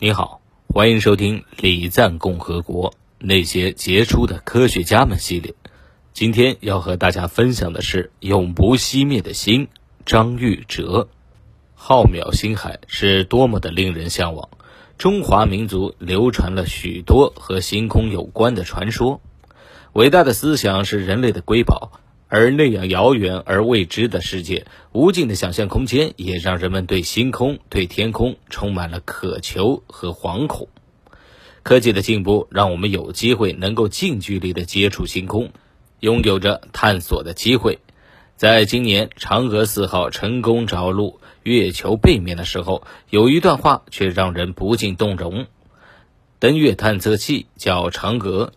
你好，欢迎收听《礼赞共和国那些杰出的科学家们》系列。今天要和大家分享的是永不熄灭的星——张玉哲。浩渺星海是多么的令人向往！中华民族流传了许多和星空有关的传说。伟大的思想是人类的瑰宝。而那样遥远而未知的世界，无尽的想象空间，也让人们对星空、对天空充满了渴求和惶恐。科技的进步让我们有机会能够近距离的接触星空，拥有着探索的机会。在今年嫦娥四号成功着陆月球背面的时候，有一段话却让人不禁动容：登月探测器叫嫦娥，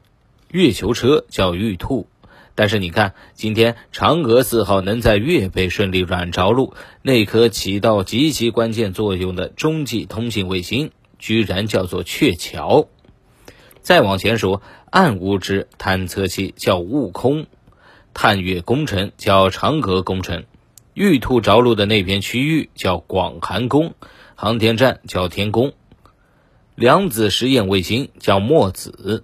月球车叫玉兔。但是你看，今天嫦娥四号能在月背顺利软着陆，那颗起到极其关键作用的中继通信卫星，居然叫做鹊桥。再往前说，暗物质探测器叫悟空，探月工程叫嫦娥工程，玉兔着陆的那片区域叫广寒宫，航天站叫天宫，量子实验卫星叫墨子。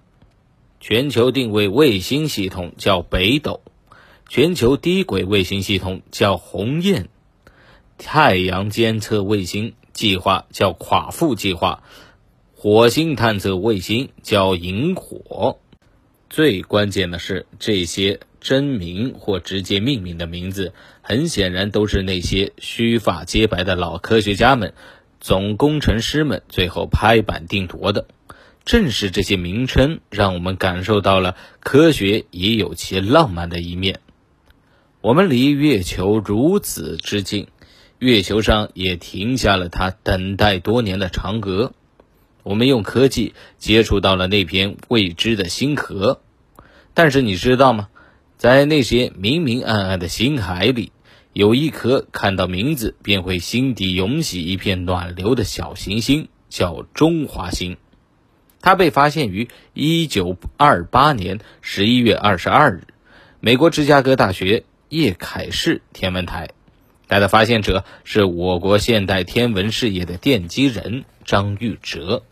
全球定位卫星系统叫北斗，全球低轨卫星系统叫鸿雁，太阳监测卫星计划叫夸父计划，火星探测卫星叫萤火。最关键的是，这些真名或直接命名的名字，很显然都是那些须发皆白的老科学家们、总工程师们最后拍板定夺的。正是这些名称，让我们感受到了科学也有其浪漫的一面。我们离月球如此之近，月球上也停下了它等待多年的嫦娥。我们用科技接触到了那片未知的星河，但是你知道吗？在那些明明暗暗的星海里，有一颗看到名字便会心底涌起一片暖流的小行星，叫中华星。它被发现于一九二八年十一月二十二日，美国芝加哥大学叶凯士天文台。它的发现者是我国现代天文事业的奠基人张玉哲。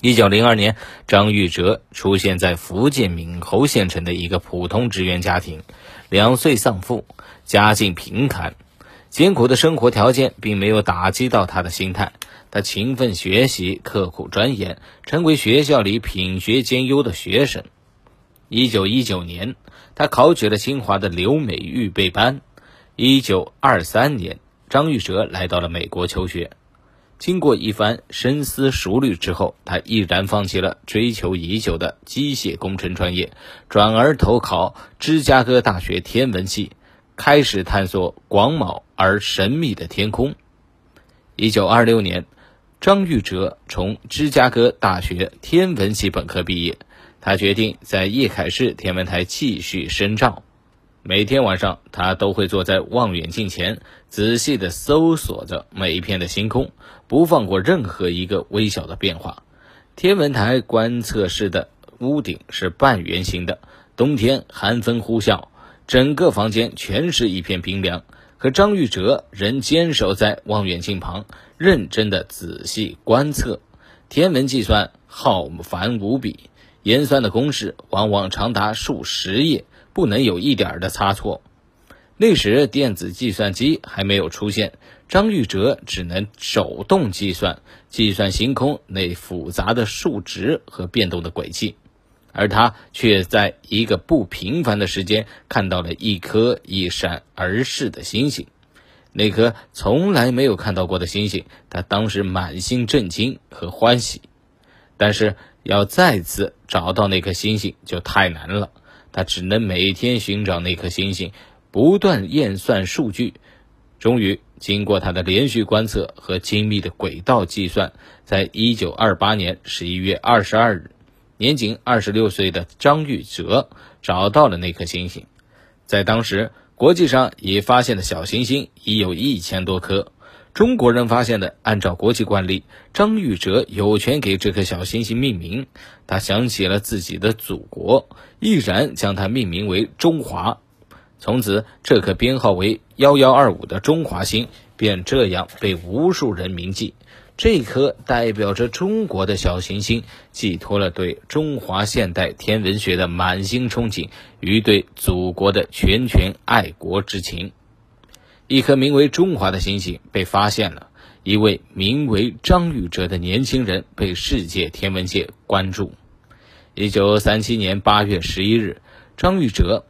一九零二年，张玉哲出现在福建闽侯县城的一个普通职员家庭，两岁丧父，家境贫寒，艰苦的生活条件并没有打击到他的心态。他勤奋学习，刻苦钻研，成为学校里品学兼优的学生。一九一九年，他考取了清华的留美预备班。一九二三年，张玉哲来到了美国求学。经过一番深思熟虑之后，他毅然放弃了追求已久的机械工程专业，转而投考芝加哥大学天文系，开始探索广袤而神秘的天空。一九二六年。张玉哲从芝加哥大学天文系本科毕业，他决定在叶凯士天文台继续深造。每天晚上，他都会坐在望远镜前，仔细地搜索着每一片的星空，不放过任何一个微小的变化。天文台观测室的屋顶是半圆形的，冬天寒风呼啸，整个房间全是一片冰凉。可张玉哲仍坚守在望远镜旁，认真的仔细观测。天文计算浩繁无比，严算的公式往往长达数十页，不能有一点的差错。那时电子计算机还没有出现，张玉哲只能手动计算，计算星空那复杂的数值和变动的轨迹。而他却在一个不平凡的时间看到了一颗一闪而逝的星星，那颗从来没有看到过的星星，他当时满心震惊和欢喜。但是要再次找到那颗星星就太难了，他只能每天寻找那颗星星，不断验算数据。终于，经过他的连续观测和精密的轨道计算，在一九二八年十一月二十二日。年仅二十六岁的张玉哲找到了那颗星星，在当时，国际上已发现的小行星已有一千多颗。中国人发现的，按照国际惯例，张玉哲有权给这颗小行星命名。他想起了自己的祖国，毅然将它命名为中华。从此，这颗编号为幺幺二五的中华星便这样被无数人铭记。这颗代表着中国的小行星，寄托了对中华现代天文学的满心憧憬与对祖国的拳拳爱国之情。一颗名为“中华”的星星被发现了，一位名为张玉哲的年轻人被世界天文界关注。一九三七年八月十一日，张玉哲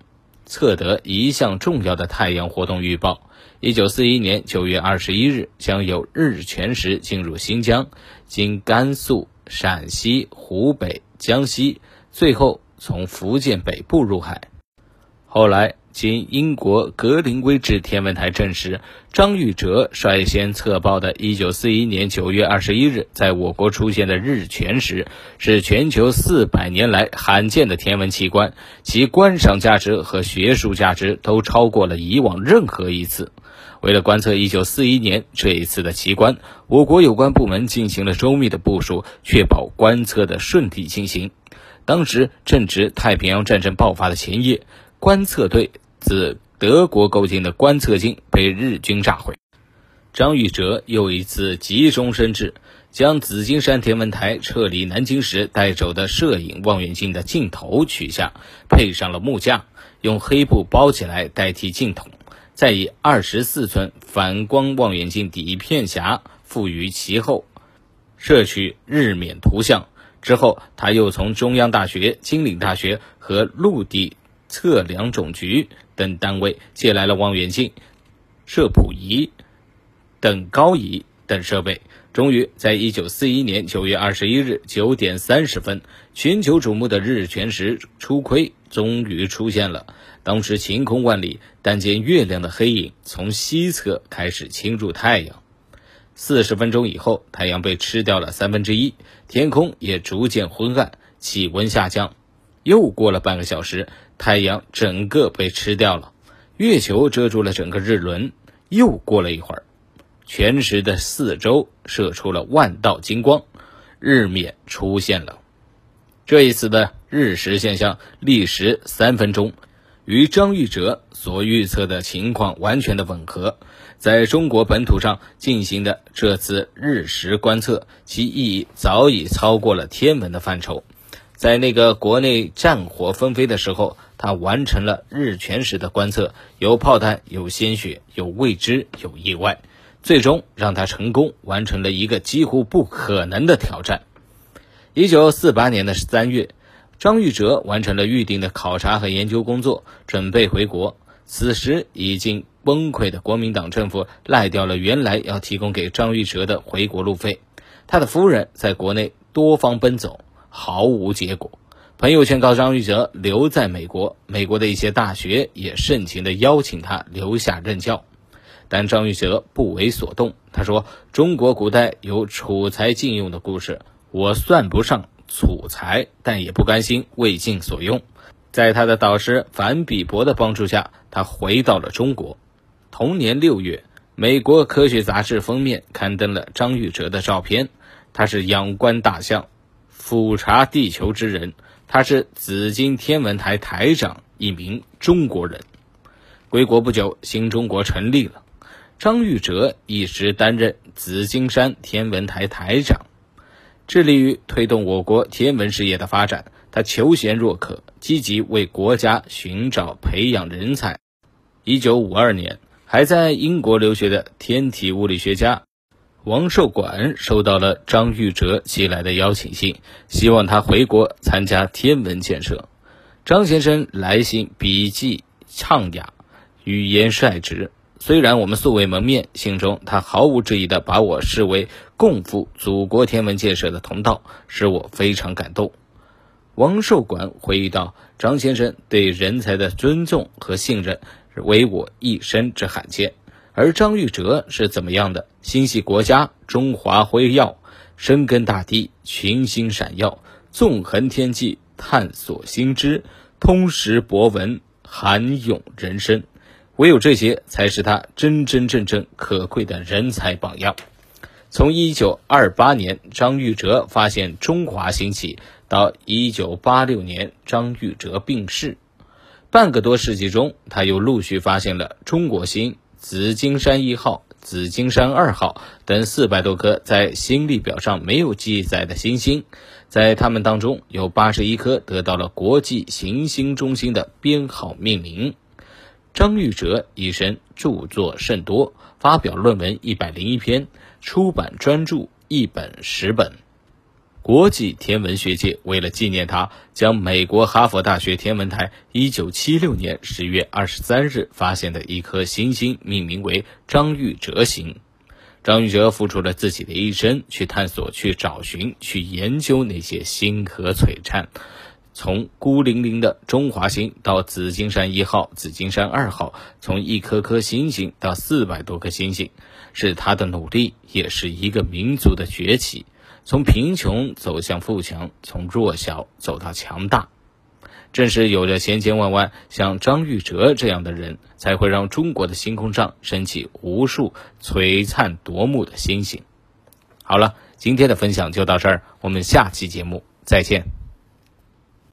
测得一项重要的太阳活动预报。一九四一年九月二十一日，将有日全食进入新疆，经甘肃、陕西、湖北、江西，最后从福建北部入海。后来，经英国格林威治天文台证实，张玉哲率先测报的1941年9月21日在我国出现的日全食，是全球四百年来罕见的天文奇观，其观赏价值和学术价值都超过了以往任何一次。为了观测1941年这一次的奇观，我国有关部门进行了周密的部署，确保观测的顺利进行。当时正值太平洋战争爆发的前夜，观测队自德国购进的观测镜被日军炸毁。张玉哲又一次急中生智，将紫金山天文台撤离南京时带走的摄影望远镜的镜头取下，配上了木架，用黑布包起来代替镜筒。再以二十四寸反光望远镜底片匣附于其后，摄取日冕图像之后，他又从中央大学、金陵大学和陆地测量总局等单位借来了望远镜、摄谱仪等高仪等设备。终于在一九四一年九月二十一日九点三十分，全球瞩目的日全食初窥终于出现了。当时晴空万里，但见月亮的黑影从西侧开始侵入太阳。四十分钟以后，太阳被吃掉了三分之一，天空也逐渐昏暗，气温下降。又过了半个小时，太阳整个被吃掉了，月球遮住了整个日轮。又过了一会儿，全食的四周射出了万道金光，日冕出现了。这一次的日食现象历时三分钟。与张玉哲所预测的情况完全的吻合，在中国本土上进行的这次日食观测，其意义早已超过了天文的范畴。在那个国内战火纷飞的时候，他完成了日全食的观测，有炮弹，有鲜血，有未知，有意外，最终让他成功完成了一个几乎不可能的挑战。一九四八年的三月。张玉哲完成了预定的考察和研究工作，准备回国。此时已经崩溃的国民党政府赖掉了原来要提供给张玉哲的回国路费。他的夫人在国内多方奔走，毫无结果。朋友劝告张玉哲留在美国，美国的一些大学也盛情地邀请他留下任教，但张玉哲不为所动。他说：“中国古代有储才禁用的故事，我算不上。”储才，但也不甘心为尽所用。在他的导师樊比伯的帮助下，他回到了中国。同年六月，美国科学杂志封面刊登了张玉哲的照片。他是仰观大象、俯察地球之人。他是紫金天文台台长，一名中国人。归国不久，新中国成立了。张玉哲一直担任紫金山天文台台长。致力于推动我国天文事业的发展，他求贤若渴，积极为国家寻找培养人才。一九五二年，还在英国留学的天体物理学家王寿管收到了张玉哲寄来的邀请信，希望他回国参加天文建设。张先生来信笔迹畅雅，语言率直。虽然我们素未谋面，信中他毫无质疑地把我视为共赴祖国天文建设的同道，使我非常感动。王寿管回忆道：“张先生对人才的尊重和信任，为我一生之罕见。而张玉哲是怎么样的？心系国家，中华辉耀，深耕大地，群星闪耀，纵横天际，探索新知，通识博文，涵咏人生。”唯有这些，才是他真真正正可贵的人才榜样。从一九二八年张玉哲发现中华兴起，到一九八六年张玉哲病逝，半个多世纪中，他又陆续发现了中国心、紫金山一号、紫金山二号等四百多颗在星历表上没有记载的星星，在它们当中有八十一颗得到了国际行星中心的编号命名。张玉哲一生著作甚多，发表论文一百零一篇，出版专著一本十本。国际天文学界为了纪念他，将美国哈佛大学天文台1976年10月23日发现的一颗行星命名为张玉哲星。张玉哲付出了自己的一生去探索、去找寻、去研究那些星河璀璨，从孤零零的中华星到紫金山一号、紫金山二号，从一颗颗星星到四百多颗星星，是他的努力，也是一个民族的崛起。从贫穷走向富强，从弱小走到强大，正是有着千千万万像张玉哲这样的人，才会让中国的星空上升起无数璀璨夺目的星星。好了，今天的分享就到这儿，我们下期节目再见。